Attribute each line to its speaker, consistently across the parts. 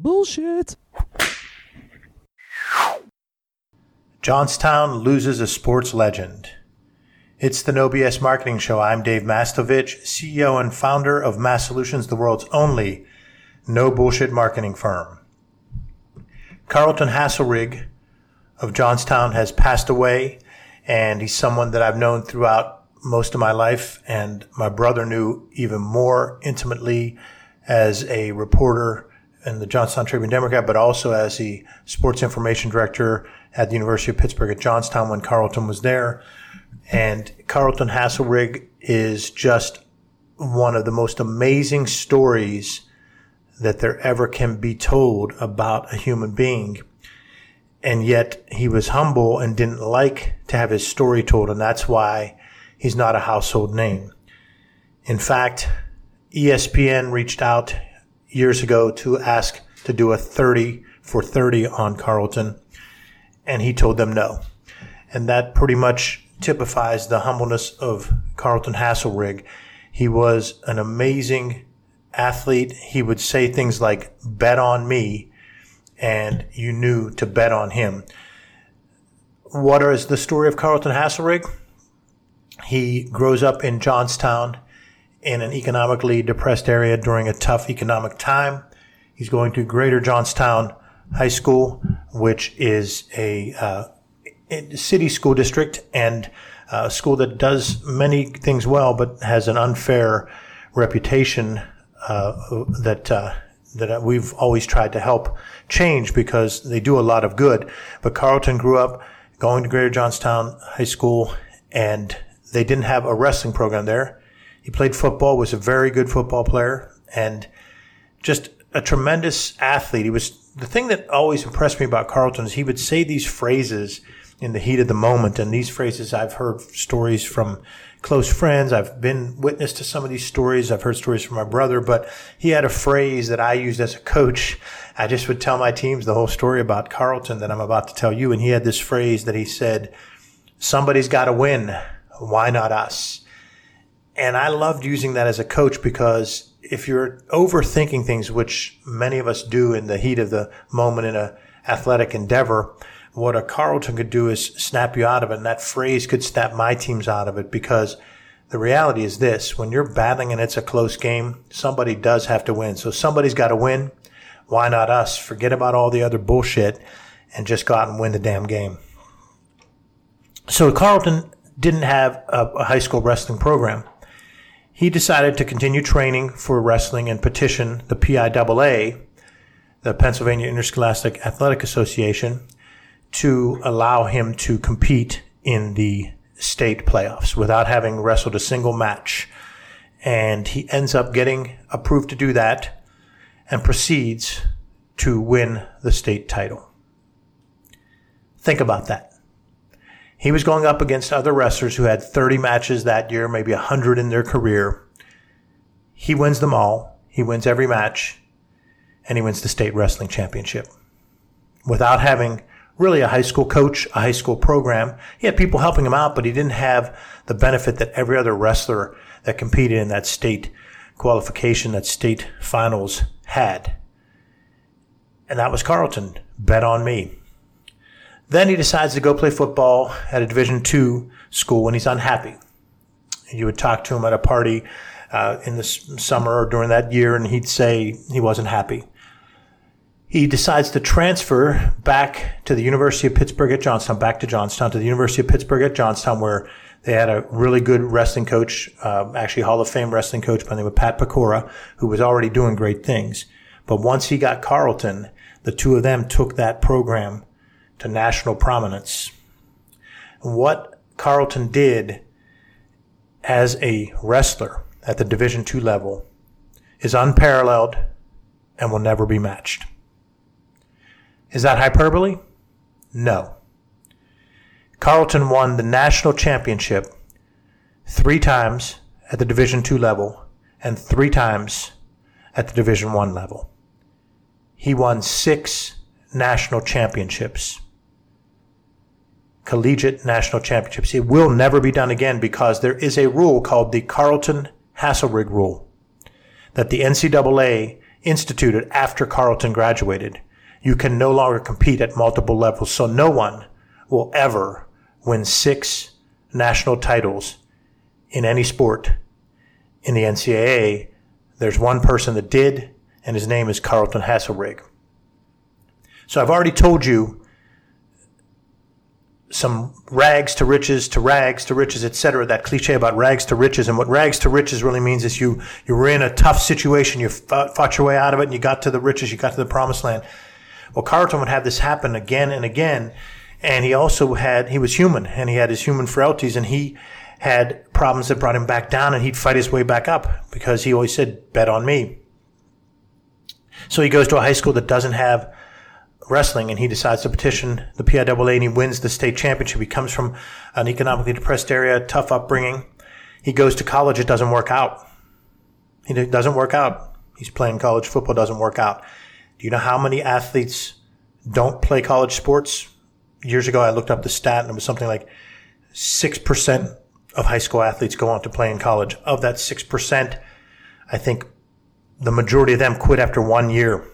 Speaker 1: Bullshit.
Speaker 2: Johnstown loses a sports legend. It's the No BS Marketing Show. I'm Dave Mastovich, CEO and founder of Mass Solutions, the world's only no bullshit marketing firm. Carlton Haselrig of Johnstown has passed away, and he's someone that I've known throughout most of my life, and my brother knew even more intimately as a reporter in the Johnstown Tribune Democrat, but also as the sports information director at the University of Pittsburgh at Johnstown when Carlton was there. And Carlton Haselrig is just one of the most amazing stories that there ever can be told about a human being. And yet he was humble and didn't like to have his story told. And that's why he's not a household name. In fact, ESPN reached out years ago to ask to do a 30 for 30 on Carlton. And he told them no. And that pretty much typifies the humbleness of Carlton Haselrig. He was an amazing athlete, he would say things like, bet on me, and you knew to bet on him. What is the story of Carlton Haselrig? He grows up in Johnstown in an economically depressed area during a tough economic time. He's going to Greater Johnstown High School, which is a uh, city school district and a school that does many things well, but has an unfair reputation uh, that uh, that we've always tried to help change because they do a lot of good. But Carlton grew up going to Greater Johnstown High School, and they didn't have a wrestling program there. He played football, was a very good football player, and just a tremendous athlete. He was the thing that always impressed me about Carlton is he would say these phrases in the heat of the moment, and these phrases I've heard stories from close friends. I've been witness to some of these stories. I've heard stories from my brother, but he had a phrase that I used as a coach. I just would tell my teams the whole story about Carlton that I'm about to tell you. And he had this phrase that he said, somebody's got to win. Why not us? And I loved using that as a coach because if you're overthinking things, which many of us do in the heat of the moment in a athletic endeavor, what a Carlton could do is snap you out of it. And that phrase could snap my teams out of it because the reality is this when you're battling and it's a close game, somebody does have to win. So somebody's got to win. Why not us? Forget about all the other bullshit and just go out and win the damn game. So Carlton didn't have a, high school wrestling program. He decided to continue training for wrestling and petition the PIAA, the Pennsylvania Interscholastic Athletic Association, to allow him to compete in the state playoffs without having wrestled a single match. And he ends up getting approved to do that and proceeds to win the state title. Think about that. He was going up against other wrestlers who had 30 matches that year, maybe 100 in their career. He wins them all. He wins every match and he wins the state wrestling championship without having really a high school coach, a high school program. He had people helping him out, but he didn't have the benefit that every other wrestler that competed in that state qualification, that state finals had. And that was Carlton. Bet on me. Then he decides to go play football at a Division two school when he's unhappy. You would talk to him at a party uh, in the summer or during that year, and he'd say he wasn't happy he decides to transfer back to the University of Pittsburgh at Johnstown, back to Johnstown, to the University of Pittsburgh at Johnstown, where they had a really good wrestling coach, uh, actually Hall of Fame wrestling coach by the name of Pat Pecora, who was already doing great things. But once he got Carlton, the two of them took that program to national prominence. What Carlton did as a wrestler at the Division two level is unparalleled and will never be matched. Is that hyperbole? No. Carlton won the national championship three times at the Division two level and three times at the Division one level. He won six national championships, collegiate national championships. It will never be done again because there is a rule called the Carlton Haselrig rule that the NCAA instituted after Carlton graduated. You can no longer compete at multiple levels. So no one will ever win six national titles in any sport in the NCAA. There's one person that did, and his name is Carlton Haselrig. So I've already told you some rags to riches to rags to riches, etc. That cliche about rags to riches, and what rags to riches really means is you you were in a tough situation, you fought, fought your way out of it, and you got to the riches, you got to the promised land. Well, Carlton would have this happen again and again, and he also had he was human, and he had his human frailties, and he had problems that brought him back down, and he'd fight his way back up because he always said, "Bet on me." So he goes to a high school that doesn't have wrestling and he decides to petition the PIAA and he wins the state championship. He comes from an economically depressed area, tough upbringing. He goes to college. It doesn't work out. He doesn't work out. He's playing college football. Doesn't work out. Do you know how many athletes don't play college sports? Years ago, I looked up the stat and it was something like 6% of high school athletes go on to play in college. Of that 6%, I think the majority of them quit after one year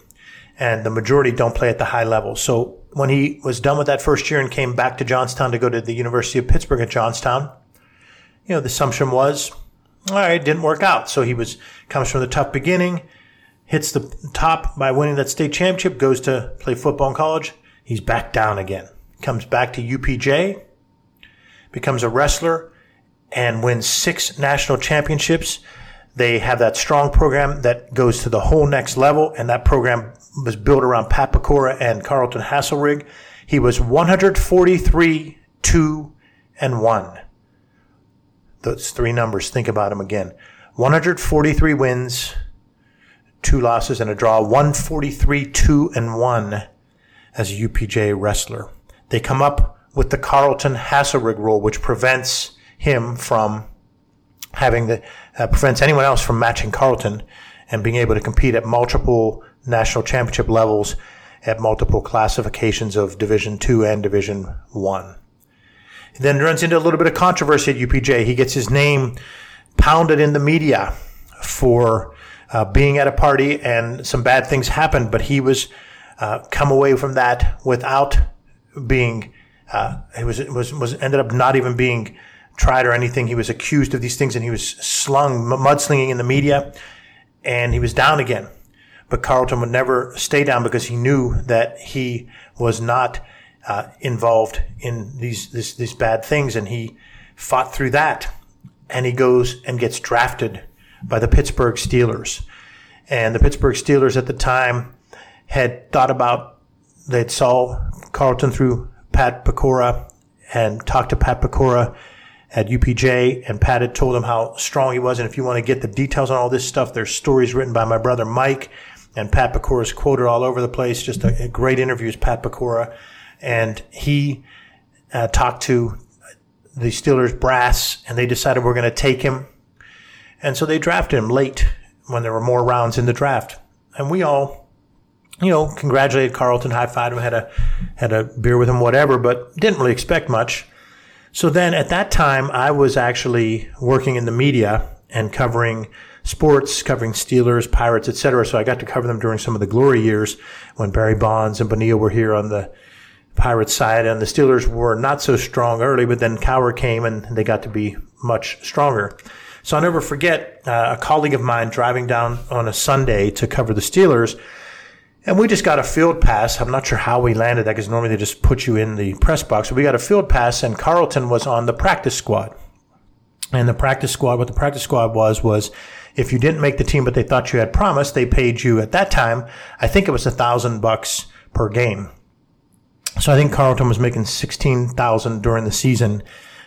Speaker 2: and the majority don't play at the high level. So when he was done with that first year and came back to Johnstown to go to the University of Pittsburgh at Johnstown, you know, the assumption was, all right, it didn't work out. So he was, comes from the tough beginning, hits the top by winning that state championship, goes to play football in college. He's back down again. Comes back to UPJ, becomes a wrestler, and wins six national championships. They have that strong program that goes to the whole next level, and that program was built around Pat Pecora and Carlton Haselrig. He was 143, 2, and 1. Those three numbers, think about them again. 143 wins, two losses, and a draw. 143, 2, and 1 as a UPJ wrestler. They come up with the Carlton Haselrig rule, which prevents him from having the, uh, prevents anyone else from matching Carlton and being able to compete at multiple national championship levels at multiple classifications of Division Two and Division One. He then runs into a little bit of controversy at UPJ. He gets his name pounded in the media for uh, being at a party and some bad things happened, but he was uh, come away from that without being. Uh, he was was was ended up not even being tried or anything. He was accused of these things and he was slung mudslinging in the media, and he was down again. But Carlton would never stay down because he knew that he was not uh, involved in these these bad things, and he fought through that. And he goes and gets drafted by the Pittsburgh Steelers. And the Pittsburgh Steelers at the time had thought about they'd saw Carlton through Pat Pecora and talked to Pat Pecora at UPJ, and Pat had told him how strong he was. And if you want to get the details on all this stuff, there's stories written by my brother Mike and Pat Pecora's quoted all over the place. Just a, a great interviews, Pat Pecora. And he uh, talked to the Steelers brass and they decided we're going to take him. And so they drafted him late when there were more rounds in the draft. And we all, you know, congratulated Carlton, high fived him, had a, had a beer with him, whatever, but didn't really expect much. So then at that time, I was actually working in the media and covering sports, covering Steelers, Pirates, etc. So I got to cover them during some of the glory years when Barry Bonds and Bonilla were here on the Pirates side, and the Steelers were not so strong early, but then Cowher came and they got to be much stronger. So I'll never forget uh, a colleague of mine driving down on a Sunday to cover the Steelers. And we just got a field pass. I'm not sure how we landed that because normally they just put you in the press box. We got a field pass and Carlton was on the practice squad. And the practice squad, what the practice squad was, was if you didn't make the team, but they thought you had promise, they paid you at that time, I think it was a thousand bucks per game. So I think Carlton was making 16,000 during the season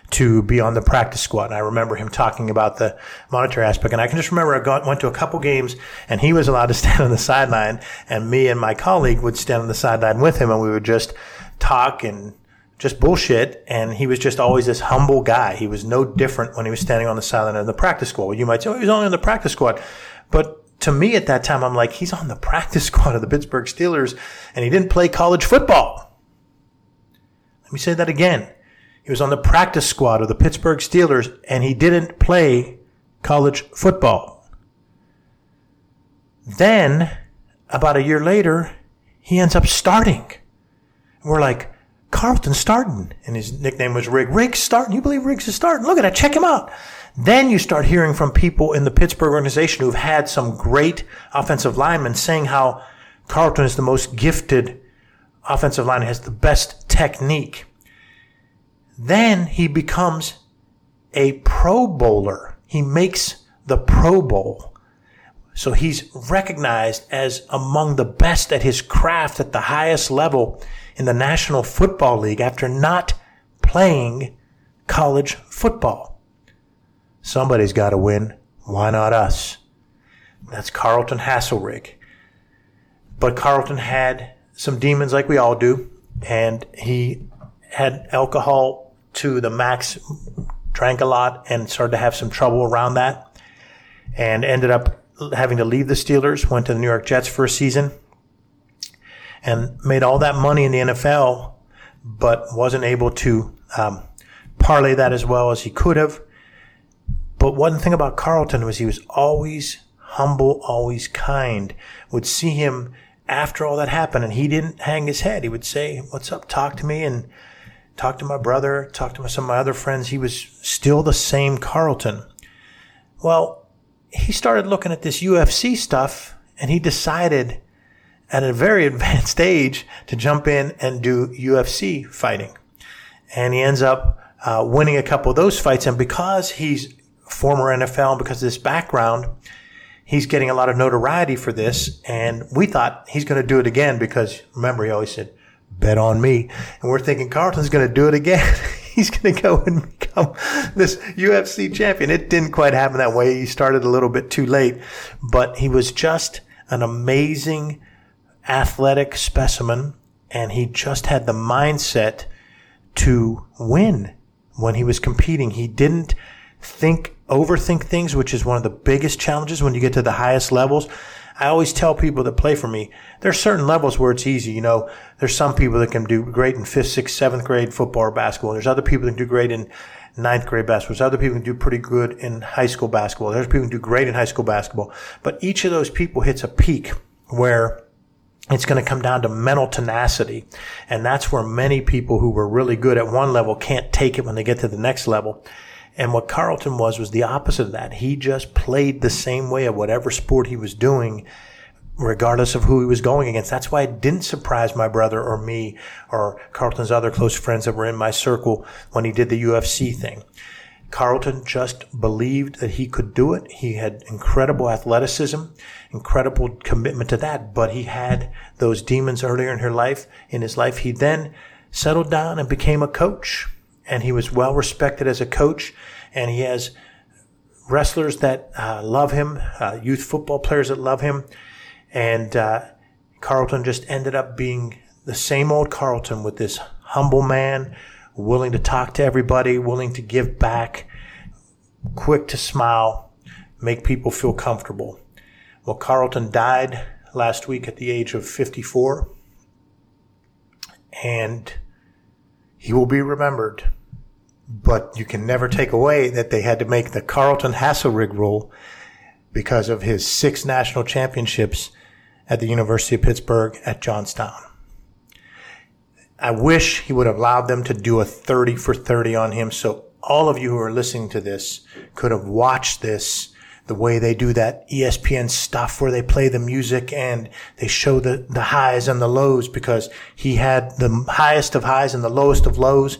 Speaker 2: to be on the practice squad. And I remember him talking about the monetary aspect. And I can just remember I got, went to a couple games and he was allowed to stand on the sideline and me and my colleague would stand on the sideline with him and we would just talk and just bullshit. And he was just always this humble guy. He was no different when he was standing on the sideline of the practice squad. You might say, oh, he was only on the practice squad. But to me at that time, I'm like, he's on the practice squad of the Pittsburgh Steelers and he didn't play college football. Let me say that again. He was on the practice squad of the Pittsburgh Steelers and he didn't play college football. Then about a year later, he ends up starting. We're like, Carlton starting. And his nickname was Rig. Rig's starting. You believe Rig's is starting? Look at that. Check him out. Then you start hearing from people in the Pittsburgh organization who've had some great offensive linemen saying how Carlton is the most gifted offensive lineman, has the best technique. Then he becomes a Pro Bowler. He makes the Pro Bowl. So he's recognized as among the best at his craft at the highest level in the National Football League after not playing college football. Somebody's got to win. Why not us? That's Carlton Haselrig. But Carlton had some demons like we all do, and he had alcohol to the max, drank a lot, and started to have some trouble around that, and ended up having to leave the Steelers, went to the New York Jets for a season, and made all that money in the NFL, but wasn't able to um, parlay that as well as he could have. But one thing about Carlton was he was always humble, always kind. Would see him after all that happened and he didn't hang his head. He would say, what's up? Talk to me and talk to my brother, talk to some of my other friends. He was still the same Carlton. Well, he started looking at this UFC stuff and he decided at a very advanced age to jump in and do UFC fighting. And he ends up uh, winning a couple of those fights. And because he's former NFL and because of this background, he's getting a lot of notoriety for this. And we thought he's going to do it again because remember, he always said, bet on me. And we're thinking Carlton's going to do it again. he's going to go and become this UFC champion. It didn't quite happen that way. He started a little bit too late, but he was just an amazing athletic specimen. And he just had the mindset to win when he was competing. He didn't think overthink things, which is one of the biggest challenges when you get to the highest levels. I always tell people that play for me, there's certain levels where it's easy. You know, there's some people that can do great in fifth, sixth, seventh grade football or basketball. There's other people that can do great in ninth grade basketball. There's other people can do pretty good in high school basketball. There's people can do great in high school basketball. But each of those people hits a peak where it's going to come down to mental tenacity. And that's where many people who were really good at one level can't take it when they get to the next level. And what Carlton was was the opposite of that. He just played the same way of whatever sport he was doing, regardless of who he was going against. That's why it didn't surprise my brother or me or Carlton's other close friends that were in my circle when he did the UFC thing. Carlton just believed that he could do it. He had incredible athleticism, incredible commitment to that, but he had those demons earlier in her life, in his life. He then settled down and became a coach and he was well respected as a coach, and he has wrestlers that uh, love him, uh, youth football players that love him, and uh, Carlton just ended up being the same old Carlton with this humble man, willing to talk to everybody, willing to give back, quick to smile, make people feel comfortable. Well, Carlton died last week at the age of 54, and he will be remembered but you can never take away that they had to make the Carlton Haselrig rule because of his six national championships at the University of Pittsburgh at Johnstown. I wish he would have allowed them to do a 30 for 30 on him so all of you who are listening to this could have watched this the way they do that ESPN stuff where they play the music and they show the, the highs and the lows because he had the highest of highs and the lowest of lows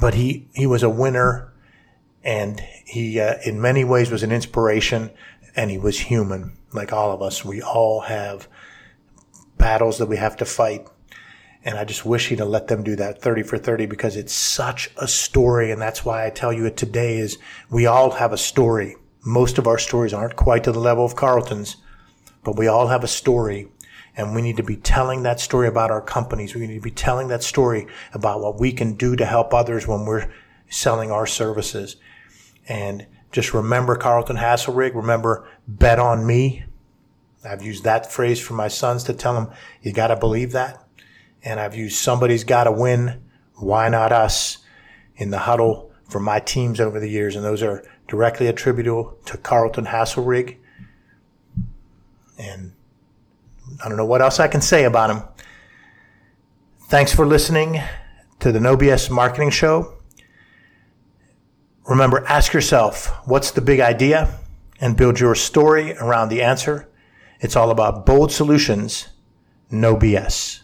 Speaker 2: but he, he was a winner and he, uh, in many ways was an inspiration and he was human like all of us. We all have battles that we have to fight. And I just wish he'd have let them do that 30 for 30 because it's such a story. And that's why I tell you it today is we all have a story. Most of our stories aren't quite to the level of Carlton's, but we all have a story and we need to be telling that story about our companies. We need to be telling that story about what we can do to help others when we're selling our services. And just remember Carlton Haselrig. Remember, bet on me. I've used that phrase for my sons to tell them, you got to believe that. And I've used somebody's got to win. Why not us in the huddle for my teams over the years? And those are directly attributable to Carlton Haselrig. And I don't know what else I can say about him. Thanks for listening to the No BS Marketing Show. Remember, ask yourself, what's the big idea? And build your story around the answer. It's all about bold solutions, no BS.